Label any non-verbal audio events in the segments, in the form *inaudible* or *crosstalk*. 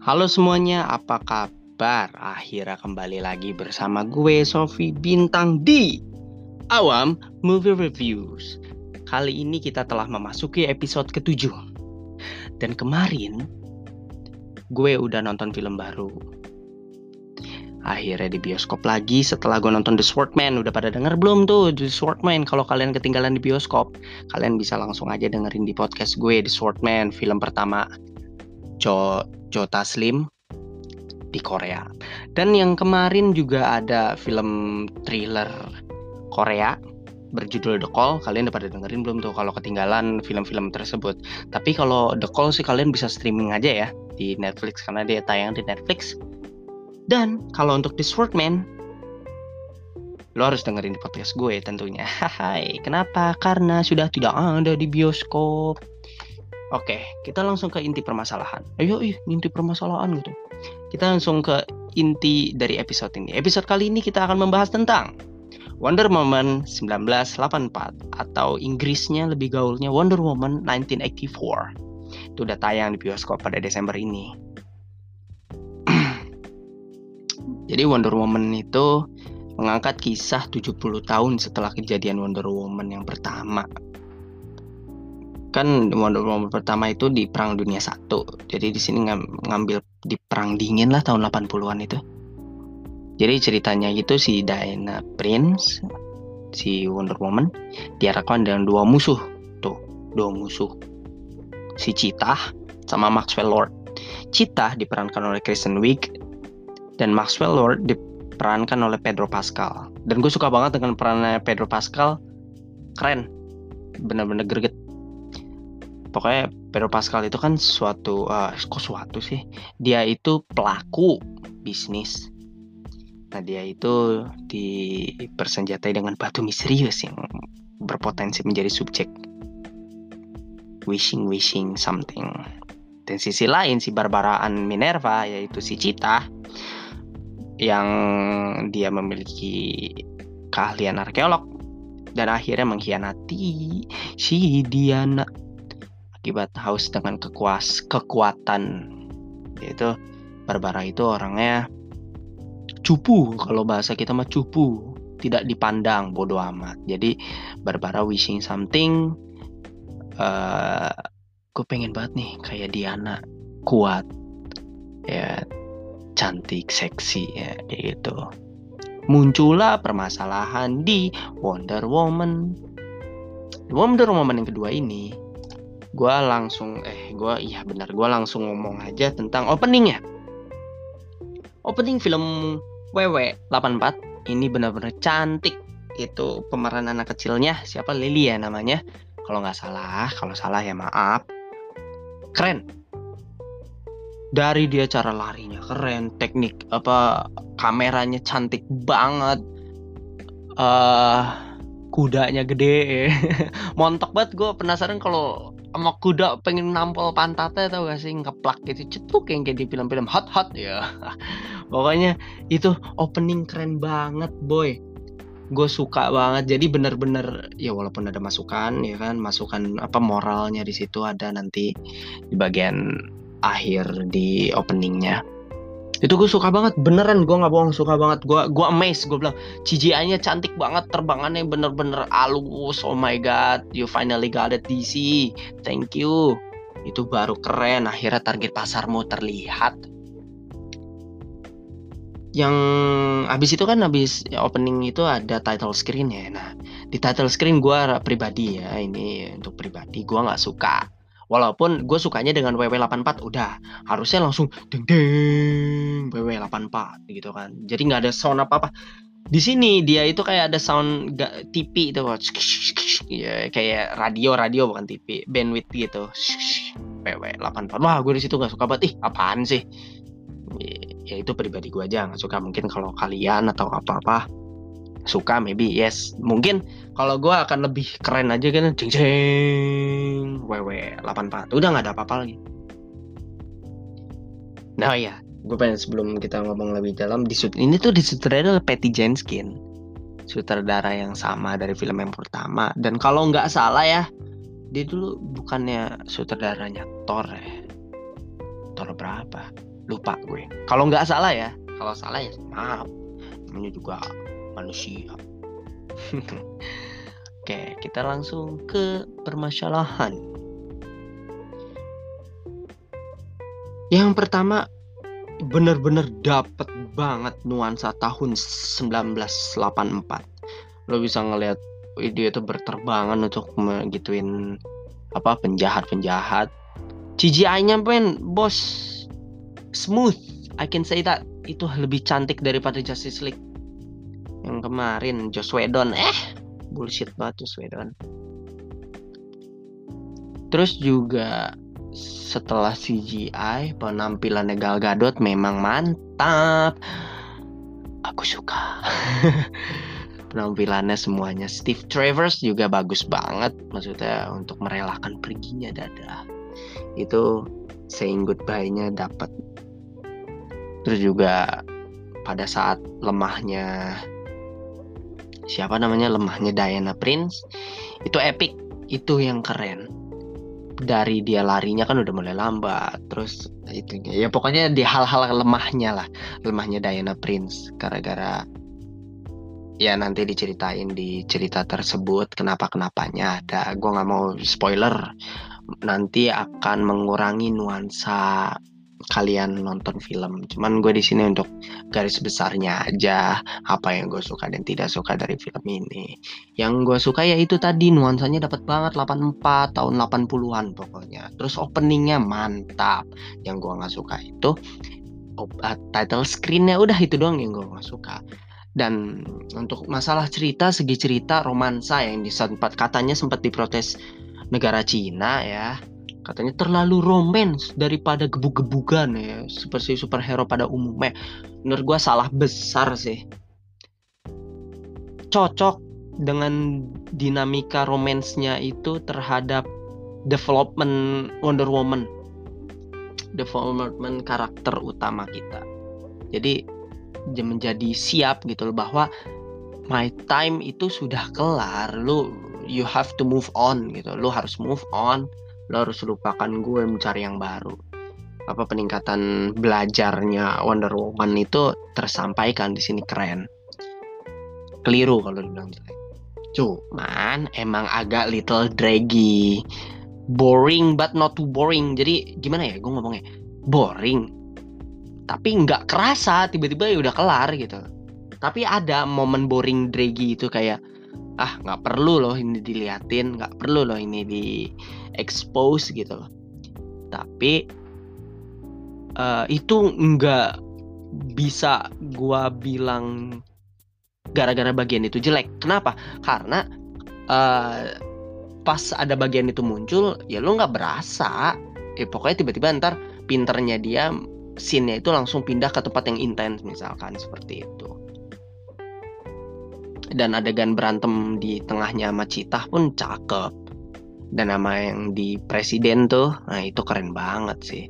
Halo semuanya, apa kabar? Akhirnya kembali lagi bersama gue Sofi Bintang di Awam Movie Reviews. Kali ini kita telah memasuki episode ketujuh. Dan kemarin gue udah nonton film baru. Akhirnya di bioskop lagi setelah gue nonton The Swordman. Udah pada denger belum tuh The Swordman? Kalau kalian ketinggalan di bioskop, kalian bisa langsung aja dengerin di podcast gue The Swordman, film pertama Jo Jo Taslim di Korea. Dan yang kemarin juga ada film thriller Korea berjudul The Call. Kalian udah pada dengerin belum tuh kalau ketinggalan film-film tersebut. Tapi kalau The Call sih kalian bisa streaming aja ya di Netflix karena dia tayang di Netflix. Dan kalau untuk The Swordman lo harus dengerin di podcast gue tentunya. *laughs* Hai, kenapa? Karena sudah tidak ada di bioskop. Oke, kita langsung ke inti permasalahan. Ayo, ih, inti permasalahan gitu. Kita langsung ke inti dari episode ini. Episode kali ini kita akan membahas tentang Wonder Woman 1984 atau Inggrisnya lebih gaulnya Wonder Woman 1984. Itu udah tayang di bioskop pada Desember ini. *clears throat* Jadi Wonder Woman itu mengangkat kisah 70 tahun setelah kejadian Wonder Woman yang pertama kan Wonder Woman pertama itu di Perang Dunia Satu. Jadi di sini ngambil di Perang Dingin lah tahun 80-an itu. Jadi ceritanya itu si Diana Prince, si Wonder Woman diarahkan dengan dua musuh. Tuh, dua musuh. Si Cita sama Maxwell Lord. Cita diperankan oleh Kristen Wiig dan Maxwell Lord diperankan oleh Pedro Pascal. Dan gue suka banget dengan perannya Pedro Pascal. Keren. Bener-bener greget pokoknya Pedro Pascal itu kan suatu uh, kok suatu sih? Dia itu pelaku bisnis. Nah dia itu dipersenjatai dengan batu misterius yang berpotensi menjadi subjek. Wishing wishing something. Dan sisi lain si Barbaraan Minerva yaitu si Cita yang dia memiliki keahlian arkeolog dan akhirnya mengkhianati si Diana akibat haus dengan kekuas kekuatan. Yaitu Barbara itu orangnya cupu. Kalau bahasa kita mah cupu. Tidak dipandang bodoh amat. Jadi Barbara wishing something uh, pengen banget nih kayak Diana. Kuat. Ya cantik seksi ya kayak gitu. Muncullah permasalahan di Wonder Woman. Wonder Woman yang kedua ini gue langsung eh gue iya benar gue langsung ngomong aja tentang openingnya opening film WW 84 ini benar-benar cantik. Itu pemeran anak kecilnya siapa? Lily ya namanya. Kalau nggak salah kalau salah ya maaf. Keren. Dari dia cara larinya keren teknik apa kameranya cantik banget. Uh, kudanya gede. *laughs* Montok banget gue penasaran kalau sama kuda pengen nampol pantatnya tau gak sih? Ngeplak gitu cetuk yang kayak di film-film hot hot ya. *laughs* Pokoknya itu opening keren banget boy. Gue suka banget. Jadi bener-bener ya walaupun ada masukan ya kan? Masukan apa moralnya di situ ada nanti di bagian akhir di openingnya itu gue suka banget beneran gue nggak bohong suka banget. Gue gue amazed gue bilang CGI-nya cantik banget terbangannya bener-bener halus. Oh my god you finally got it DC thank you. Itu baru keren akhirnya target pasarmu terlihat. Yang habis itu kan habis opening itu ada title screen ya nah di title screen gue pribadi ya ini untuk pribadi gue nggak suka Walaupun gue sukanya dengan WW84 udah harusnya langsung deng deng WW84 gitu kan. Jadi nggak ada sound apa apa. Di sini dia itu kayak ada sound gak, TV itu ya, kayak radio radio bukan TV bandwidth gitu. WW84. Wah gue di situ nggak suka banget. Ih apaan sih? Ya, ya itu pribadi gue aja nggak suka. Mungkin kalau kalian atau apa apa suka maybe yes. Mungkin kalau gue akan lebih keren aja kan jeng jeng ww 84 udah nggak ada apa-apa lagi. Nah ya gue pengen sebelum kita ngomong lebih dalam di ini tuh disutradarai oleh Patty Jenkins sutradara yang sama dari film yang pertama. Dan kalau nggak salah ya dia dulu bukannya sutradaranya Thor ya? Thor berapa? Lupa gue. Kalau nggak salah ya kalau salah ya maaf. Namanya juga manusia. *laughs* Oke kita langsung ke permasalahan. Yang pertama bener-bener dapet banget nuansa tahun 1984 lo bisa ngeliat video itu berterbangan untuk gituin apa penjahat-penjahat. CGI-nya pen bos smooth. I can say that itu lebih cantik daripada Justice League yang kemarin Joss Whedon eh bullshit banget Joss Whedon terus juga setelah CGI penampilannya Gal Gadot memang mantap. Aku suka. *laughs* Penampilannya semuanya. Steve Travers juga bagus banget maksudnya untuk merelakan perginya Dada. Itu saying goodbye-nya dapat. Terus juga pada saat lemahnya siapa namanya lemahnya Diana Prince itu epic. Itu yang keren. Dari dia larinya kan udah mulai lambat terus itu ya pokoknya di hal-hal lemahnya lah lemahnya Diana Prince. Gara-gara ya nanti diceritain di cerita tersebut kenapa kenapanya ada. Gue nggak mau spoiler. Nanti akan mengurangi nuansa kalian nonton film. Cuman gue di sini untuk garis besarnya aja apa yang gue suka dan tidak suka dari film ini. Yang gue suka ya itu tadi nuansanya dapat banget 84 tahun 80-an pokoknya. Terus openingnya mantap. Yang gue nggak suka itu uh, title screennya udah itu doang yang gue nggak suka. Dan untuk masalah cerita, segi cerita romansa yang disempat katanya sempat diprotes negara Cina ya katanya terlalu romans daripada gebuk-gebukan ya seperti superhero pada umumnya. Menurut gue salah besar sih. Cocok dengan dinamika romansnya itu terhadap development Wonder Woman. Development karakter utama kita. Jadi menjadi siap gitu loh bahwa my time itu sudah kelar. Lu you have to move on gitu. Lu harus move on lo harus lupakan gue mencari yang baru. Apa peningkatan belajarnya Wonder Woman itu tersampaikan di sini keren. Keliru kalau dibilang jelek. Cuman emang agak little draggy. Boring but not too boring. Jadi gimana ya gue ngomongnya? Boring. Tapi nggak kerasa tiba-tiba ya udah kelar gitu. Tapi ada momen boring draggy itu kayak ah nggak perlu loh ini diliatin nggak perlu loh ini di expose gitu loh. Tapi uh, itu nggak bisa gua bilang gara-gara bagian itu jelek. Kenapa? Karena uh, pas ada bagian itu muncul ya lo nggak berasa. Ya pokoknya tiba-tiba ntar pinternya dia scene-nya itu langsung pindah ke tempat yang intens misalkan seperti itu dan adegan berantem di tengahnya sama Citah pun cakep. Dan nama yang di presiden tuh nah itu keren banget sih.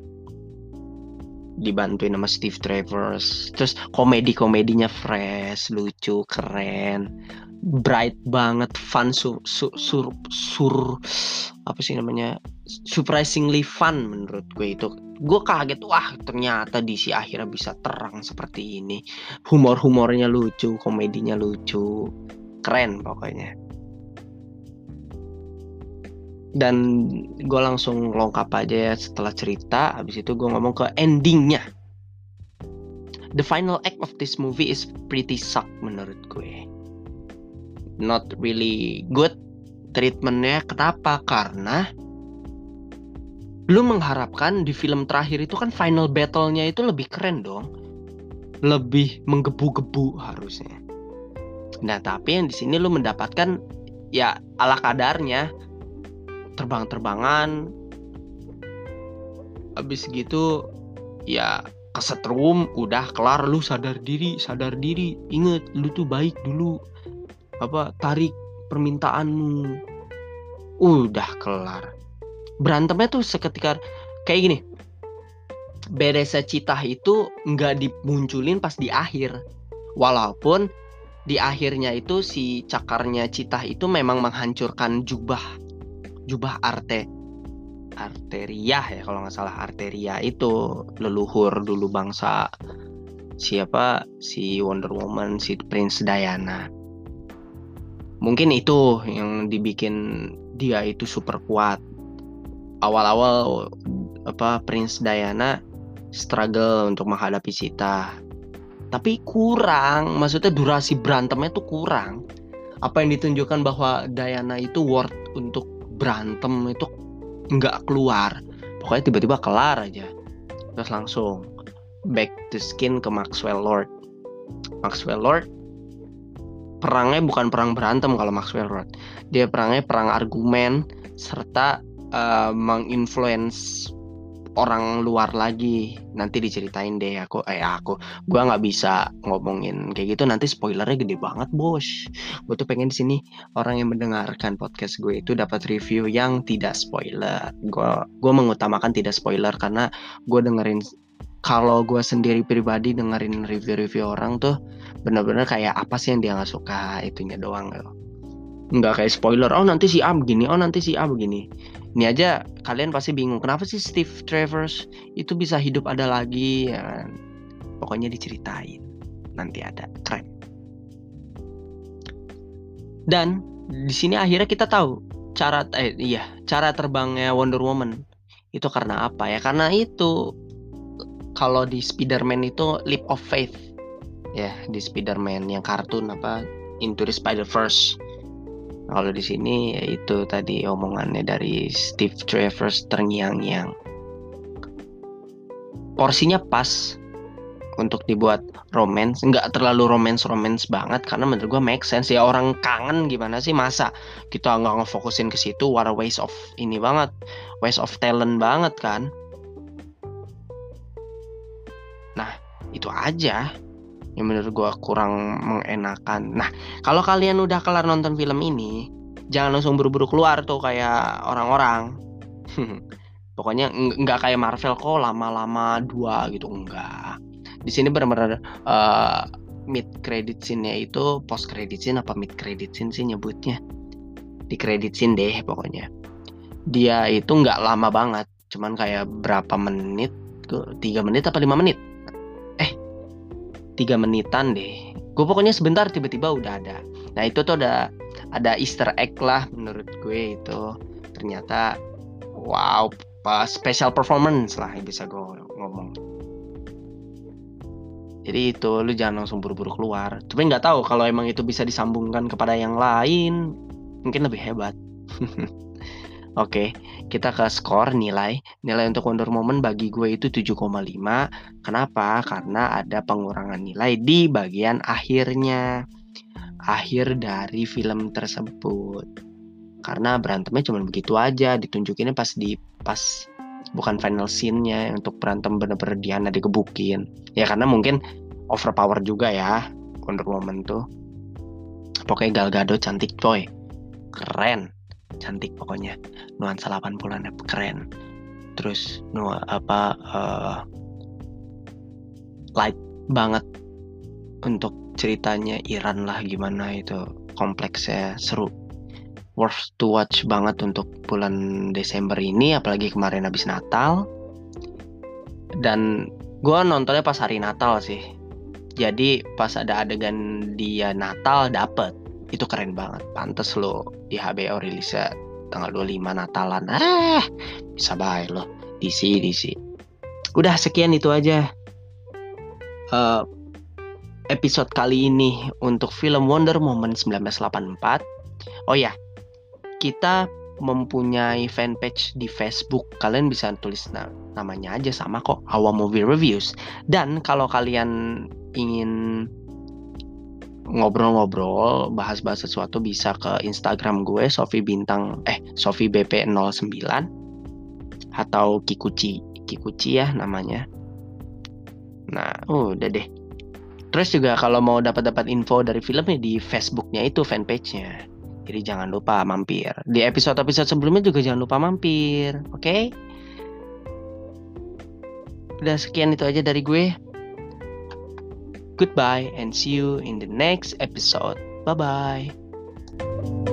Dibantuin sama Steve Travers. Terus komedi komedinya fresh lucu keren bright banget fun sur sur sur, sur apa sih namanya surprisingly fun menurut gue itu. Gue kaget wah ternyata di si akhirnya bisa terang seperti ini. Humor humornya lucu komedinya lucu keren pokoknya. Dan gue langsung lengkap aja ya setelah cerita habis itu gue ngomong ke endingnya. The final act of this movie is pretty suck menurut gue not really good treatmentnya. Kenapa? Karena lu mengharapkan di film terakhir itu kan final battle-nya itu lebih keren dong. Lebih menggebu-gebu harusnya. Nah tapi yang di sini lu mendapatkan ya ala kadarnya. Terbang-terbangan. Habis gitu ya kesetrum udah kelar. Lu sadar diri sadar diri. Inget lu tuh baik dulu apa tarik permintaanmu. Udah kelar. Berantemnya tuh seketika kayak gini. Beresnya citah itu nggak dimunculin pas di akhir. Walaupun di akhirnya itu si cakarnya citah itu memang menghancurkan jubah jubah arte Arteria ya kalau nggak salah. Arteria itu leluhur dulu bangsa siapa? Si Wonder Woman si Prince Diana mungkin itu yang dibikin dia itu super kuat. Awal-awal apa Prince Diana struggle untuk menghadapi Sita. Tapi kurang maksudnya durasi berantemnya tuh kurang. Apa yang ditunjukkan bahwa Diana itu worth untuk berantem itu nggak keluar. Pokoknya tiba-tiba kelar aja. Terus langsung back to skin ke Maxwell Lord. Maxwell Lord perangnya bukan perang berantem kalau Maxwell Lord. Dia perangnya perang argumen serta uh, menginfluence orang luar lagi. Nanti diceritain deh aku eh aku gua nggak bisa ngomongin kayak gitu. Nanti spoilernya gede banget bos. Gue tuh pengen di sini orang yang mendengarkan podcast gue itu dapat review yang tidak spoiler. Gue gue mengutamakan tidak spoiler karena gue dengerin kalau gue sendiri pribadi dengerin review-review orang tuh bener-bener kayak apa sih yang dia nggak suka itunya doang gitu. nggak kayak spoiler oh nanti si A begini oh nanti si A begini ini aja kalian pasti bingung kenapa sih Steve Travers itu bisa hidup ada lagi ya kan? pokoknya diceritain nanti ada keren dan di sini akhirnya kita tahu cara eh iya cara terbangnya Wonder Woman itu karena apa ya karena itu kalau di Spider-Man itu Leap of Faith. Ya di Spider-Man yang kartun apa Into the Spider-Verse. Kalau di sini ya itu tadi omongannya dari Steve Travers terngiang-ngiang. Porsinya pas untuk dibuat romance. Nggak terlalu romance romance banget karena menurut gue make sense. Ya orang kangen gimana sih? Masa kita nggak ngefokusin ke situ? What a waste of ini banget. Waste of talent banget kan itu aja yang menurut gue kurang mengenakan. Nah, kalau kalian udah kelar nonton film ini, jangan langsung buru-buru keluar tuh kayak orang-orang. *laughs* Pokoknya nggak kayak Marvel kok lama-lama dua gitu enggak. Di sini benar-benar uh, mid credit scene-nya itu post credit scene apa mid credit scene sih nyebutnya. Di credit scene deh pokoknya. Dia itu nggak lama banget, cuman kayak berapa menit tiga menit apa lima menit tiga menitan deh. Gue pokoknya sebentar tiba-tiba udah ada. Nah itu tuh ada ada Easter egg lah menurut gue itu. Ternyata wow special performance lah yang bisa gue ngomong. Jadi itu lu jangan langsung buru-buru keluar. Tapi nggak tahu kalau emang itu bisa disambungkan kepada yang lain mungkin lebih hebat *laughs* Oke, kita ke skor nilai. Nilai untuk Wonder Woman bagi gue itu 7,5. Kenapa? Karena ada pengurangan nilai di bagian akhirnya. Akhir dari film tersebut. Karena berantemnya cuma begitu aja, ditunjukinnya pas di pas bukan final scene-nya untuk berantem bener-bener Diana dikebukin. Ya karena mungkin overpower juga ya Wonder Woman tuh. Pokoknya Gal Gadot cantik coy. Keren cantik pokoknya. Nuansa 80-an keren. Terus nu apa uh, light banget untuk ceritanya Iran lah gimana itu kompleksnya seru. Worth to watch banget untuk bulan Desember ini apalagi kemarin habis Natal. Dan gue nontonnya pas hari Natal sih. Jadi pas ada adegan dia Natal dapet itu keren banget. Pantes lo di HBO rilisnya tanggal 25 Natalan. Ah bisa baik lo. DC DC udah sekian itu aja. Uh, episode kali ini untuk film Wonder Woman 1984 oh ya kita mempunyai fanpage di Facebook. Kalian bisa tulis na namanya aja sama kok, Awa Movie Reviews. Dan kalau kalian ingin ngobrol-ngobrol bahas-bahas sesuatu bisa ke Instagram gue Sofi Bintang eh Sofi BP09 atau Kikuchi Kikuchi ya namanya. Nah uh, udah deh. Terus juga kalau mau dapat-dapat info dari filmnya di Facebooknya itu fanpage-nya. Jadi jangan lupa mampir. Di episode-episode sebelumnya juga jangan lupa mampir oke? Okay? udah sekian itu aja dari gue Goodbye and see you in the next episode. Bye bye.